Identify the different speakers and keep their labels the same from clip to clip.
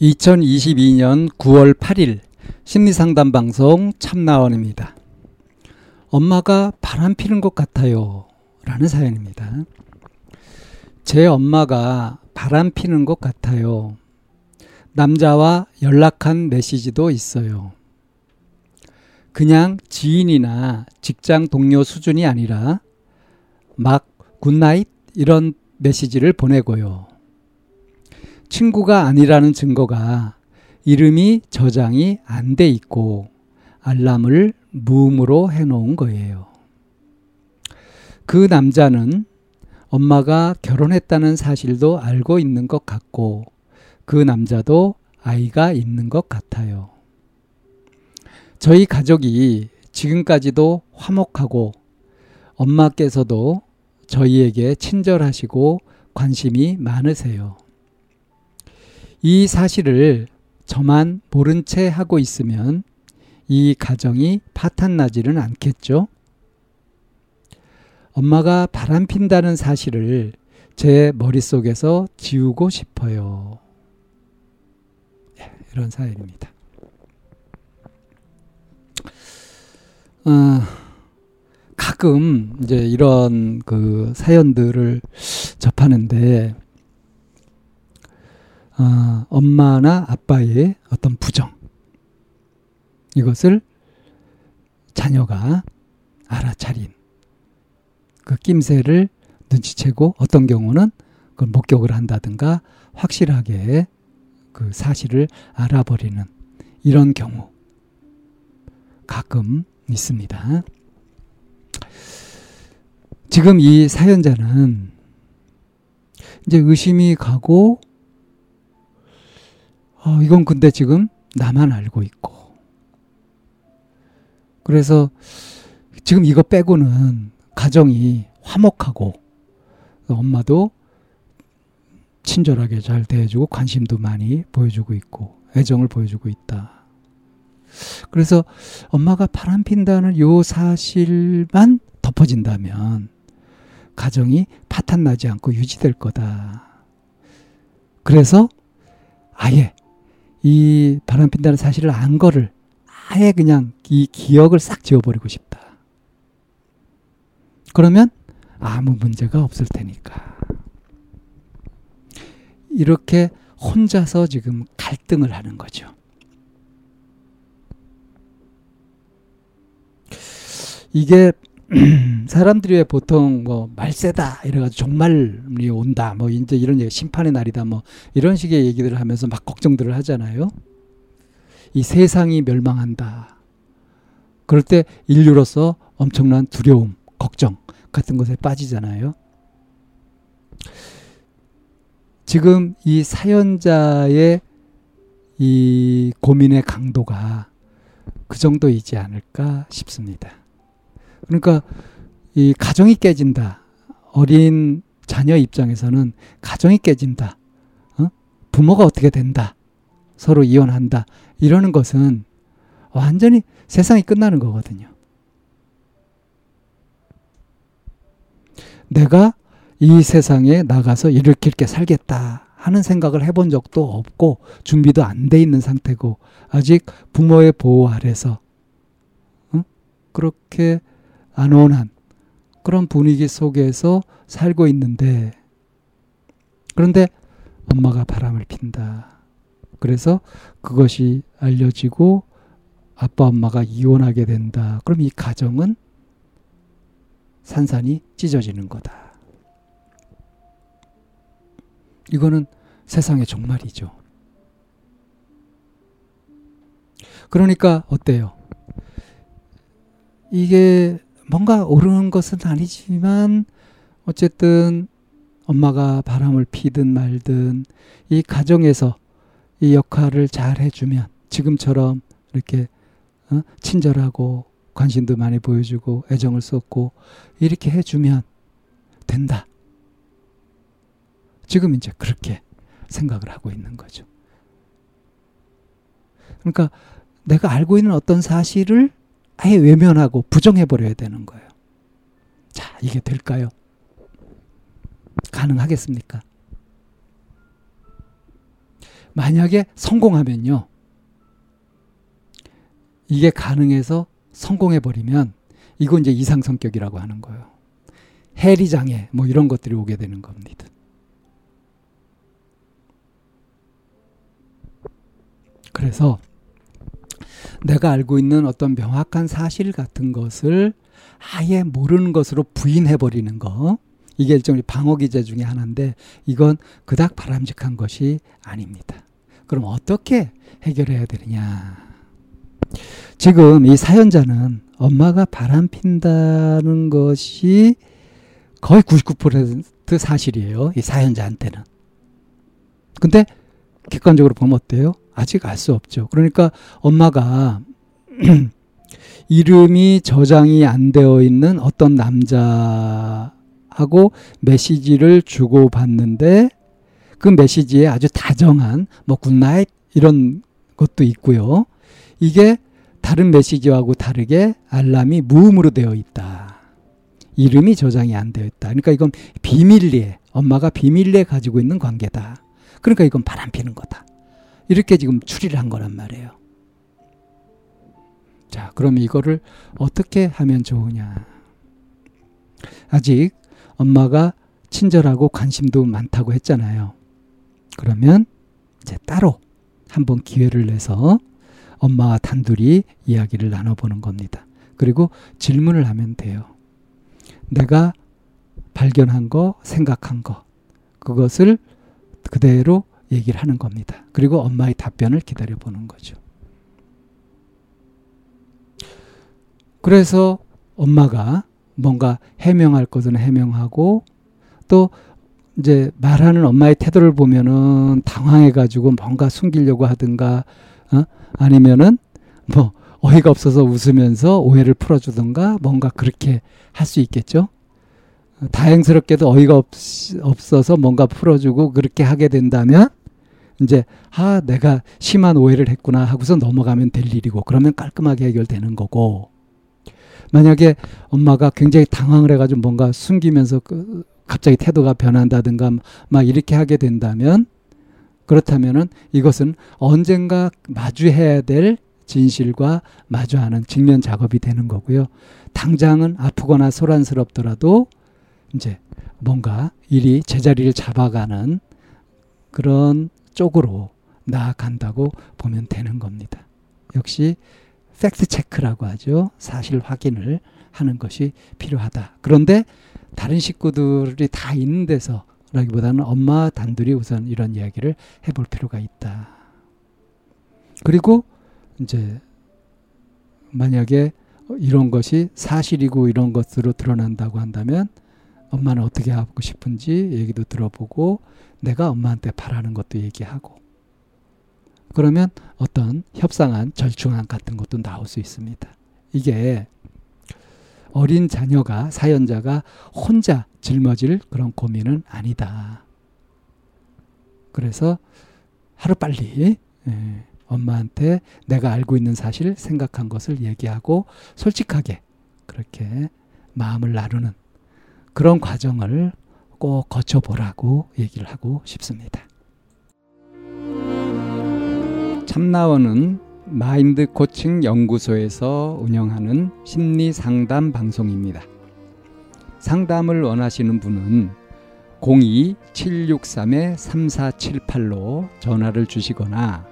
Speaker 1: 2022년 9월 8일 심리상담 방송 참나원입니다. 엄마가 바람 피는 것 같아요. 라는 사연입니다. 제 엄마가 바람 피는 것 같아요. 남자와 연락한 메시지도 있어요. 그냥 지인이나 직장 동료 수준이 아니라 막 good night 이런 메시지를 보내고요. 친구가 아니라는 증거가 이름이 저장이 안 돼 있고 알람을 무음으로 해놓은 거예요. 그 남자는 엄마가 결혼했다는 사실도 알고 있는 것 같고 그 남자도 아이가 있는 것 같아요. 저희 가족이 지금까지도 화목하고 엄마께서도 저희에게 친절하시고 관심이 많으세요. 이 사실을 저만 모른 채 하고 있으면 이 가정이 파탄나지는 않겠죠? 엄마가 바람 핀다는 사실을 제 머릿속에서 지우고 싶어요. 예, 이런 사연입니다. 어, 가끔 이제 이런 그 사연들을 접하는데 어, 엄마나 아빠의 어떤 부정 이것을 자녀가 알아차린 그 낌새를 눈치채고 어떤 경우는 그걸 목격을 한다든가 확실하게 그 사실을 알아버리는 이런 경우 가끔 있습니다. 지금 이 사연자는 이제 의심이 가고 어, 이건 근데 지금 나만 알고 있고 그래서 지금 이거 빼고는 가정이 화목하고 엄마도 친절하게 잘 대해주고 관심도 많이 보여주고 있고 애정을 보여주고 있다. 그래서 엄마가 바람 핀다는 요 사실만 덮어진다면 가정이 파탄 나지 않고 유지될 거다. 그래서 아예 이 바람 핀다는 사실을 안 거를 아예 그냥 이 기억을 싹 지워버리고 싶다. 그러면 아무 문제가 없을 테니까. 이렇게 혼자서 지금 갈등을 하는 거죠. 이게 사람들이 왜 보통 뭐 말세다 이래가지고 종말이 온다 뭐 이제 이런 얘기 심판의 날이다 뭐 이런 식의 얘기들을 하면서 막 걱정들을 하잖아요. 이 세상이 멸망한다. 그럴 때 인류로서 엄청난 두려움, 걱정 같은 것에 빠지잖아요. 지금 이 사연자의 이 고민의 강도가 그 정도이지 않을까 싶습니다. 그러니까 이 가정이 깨진다. 어린 자녀 입장에서는 가정이 깨진다. 어? 부모가 어떻게 된다. 서로 이혼한다. 이러는 것은 완전히 세상이 끝나는 거거든요. 내가 이 세상에 나가서 이렇게 살겠다 하는 생각을 해본 적도 없고 준비도 안 돼 있는 상태고 아직 부모의 보호 아래서 어? 그렇게 안온한 그런 분위기 속에서 살고 있는데 그런데 엄마가 바람을 핀다. 그래서 그것이 알려지고 아빠 엄마가 이혼하게 된다. 그럼 이 가정은 산산이 찢어지는 거다. 이거는 세상의 종말이죠. 그러니까 어때요? 이게 뭔가 옳은 것은 아니지만 어쨌든 엄마가 바람을 피든 말든 이 가정에서 이 역할을 잘 해주면 지금처럼 이렇게 어? 친절하고 관심도 많이 보여주고 애정을 쏟고 이렇게 해주면 된다. 지금 이제 그렇게 생각을 하고 있는 거죠. 그러니까 내가 알고 있는 어떤 사실을 아예 외면하고 부정해버려야 되는 거예요. 자, 이게 될까요? 가능하겠습니까? 만약에 성공하면요. 이게 가능해서 성공해버리면 이건 이제 이상 성격이라고 하는 거예요. 해리장애 뭐 이런 것들이 오게 되는 겁니다. 그래서 내가 알고 있는 어떤 명확한 사실 같은 것을 아예 모르는 것으로 부인해 버리는 거. 이게 일종의 방어 기제 중의 하나인데 이건 그닥 바람직한 것이 아닙니다. 그럼 어떻게 해결해야 되느냐? 지금 이 사연자는 엄마가 바람 핀다는 것이 거의 99% 사실이에요. 이 사연자한테는. 근데 객관적으로 보면 어때요? 아직 알 수 없죠. 그러니까 엄마가 이름이 저장이 안 되어 있는 어떤 남자하고 메시지를 주고 받는데 그 메시지에 아주 다정한 뭐 good night 이런 것도 있고요. 이게 다른 메시지하고 다르게 알람이 무음으로 되어 있다. 이름이 저장이 안 되어 있다. 그러니까 이건 비밀리에 엄마가 비밀리에 가지고 있는 관계다. 그러니까 이건 바람 피는 거다. 이렇게 지금 추리를 한 거란 말이에요. 자, 그럼 이거를 어떻게 하면 좋으냐? 아직 엄마가 친절하고 관심도 많다고 했잖아요. 그러면 이제 따로 한번 기회를 내서 엄마와 단둘이 이야기를 나눠보는 겁니다. 그리고 질문을 하면 돼요. 내가 발견한 거, 생각한 거, 그것을 그대로 얘기를 하는 겁니다. 그리고 엄마의 답변을 기다려 보는 거죠. 그래서 엄마가 뭔가 해명할 것은 해명하고 또 이제 말하는 엄마의 태도를 보면은 당황해가지고 뭔가 숨기려고 하든가 어? 아니면은 뭐 어이가 없어서 웃으면서 오해를 풀어주든가 뭔가 그렇게 할 수 있겠죠. 다행스럽게도 어이가 없, 없어서 뭔가 풀어주고 그렇게 하게 된다면 이제 아 내가 심한 오해를 했구나 하고서 넘어가면 될 일이고 그러면 깔끔하게 해결되는 거고 만약에 엄마가 굉장히 당황을 해가지고 뭔가 숨기면서 그 갑자기 태도가 변한다든가 막 이렇게 하게 된다면 그렇다면은 이것은 언젠가 마주해야 될 진실과 마주하는 직면 작업이 되는 거고요. 당장은 아프거나 소란스럽더라도 이제 뭔가 일이 제자리를 잡아가는 그런 쪽으로 나아간다고 보면 되는 겁니다. 역시 팩트 체크라고 하죠. 사실 확인을 하는 것이 필요하다. 그런데 다른 식구들이 다 있는 데서라기보다는 엄마 단둘이 우선 이런 이야기를 해볼 필요가 있다. 그리고 이제 만약에 이런 것이 사실이고 이런 것으로 드러난다고 한다면 엄마는 어떻게 하고 싶은지 얘기도 들어보고 내가 엄마한테 바라는 것도 얘기하고 그러면 어떤 협상안, 절충안 같은 것도 나올 수 있습니다. 이게 어린 자녀가 사연자가 혼자 짊어질 그런 고민은 아니다. 그래서 하루 빨리 예, 엄마한테 내가 알고 있는 사실 생각한 것을 얘기하고 솔직하게 그렇게 마음을 나누는 그런 과정을 꼭 거쳐보라고 얘기를 하고 싶습니다. 참나원은 마인드 코칭 연구소에서 운영하는 심리 상담 방송입니다. 상담을 원하시는 분은 02-763-3478로 전화를 주시거나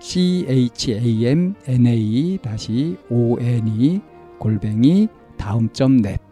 Speaker 1: chamna-one 골뱅이 다음점 넷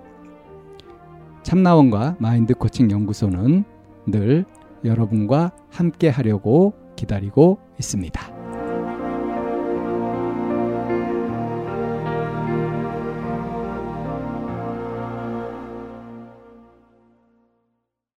Speaker 1: 참나원과 마인드 코칭 연구소는 늘 여러분과 함께 하려고 기다리고 있습니다.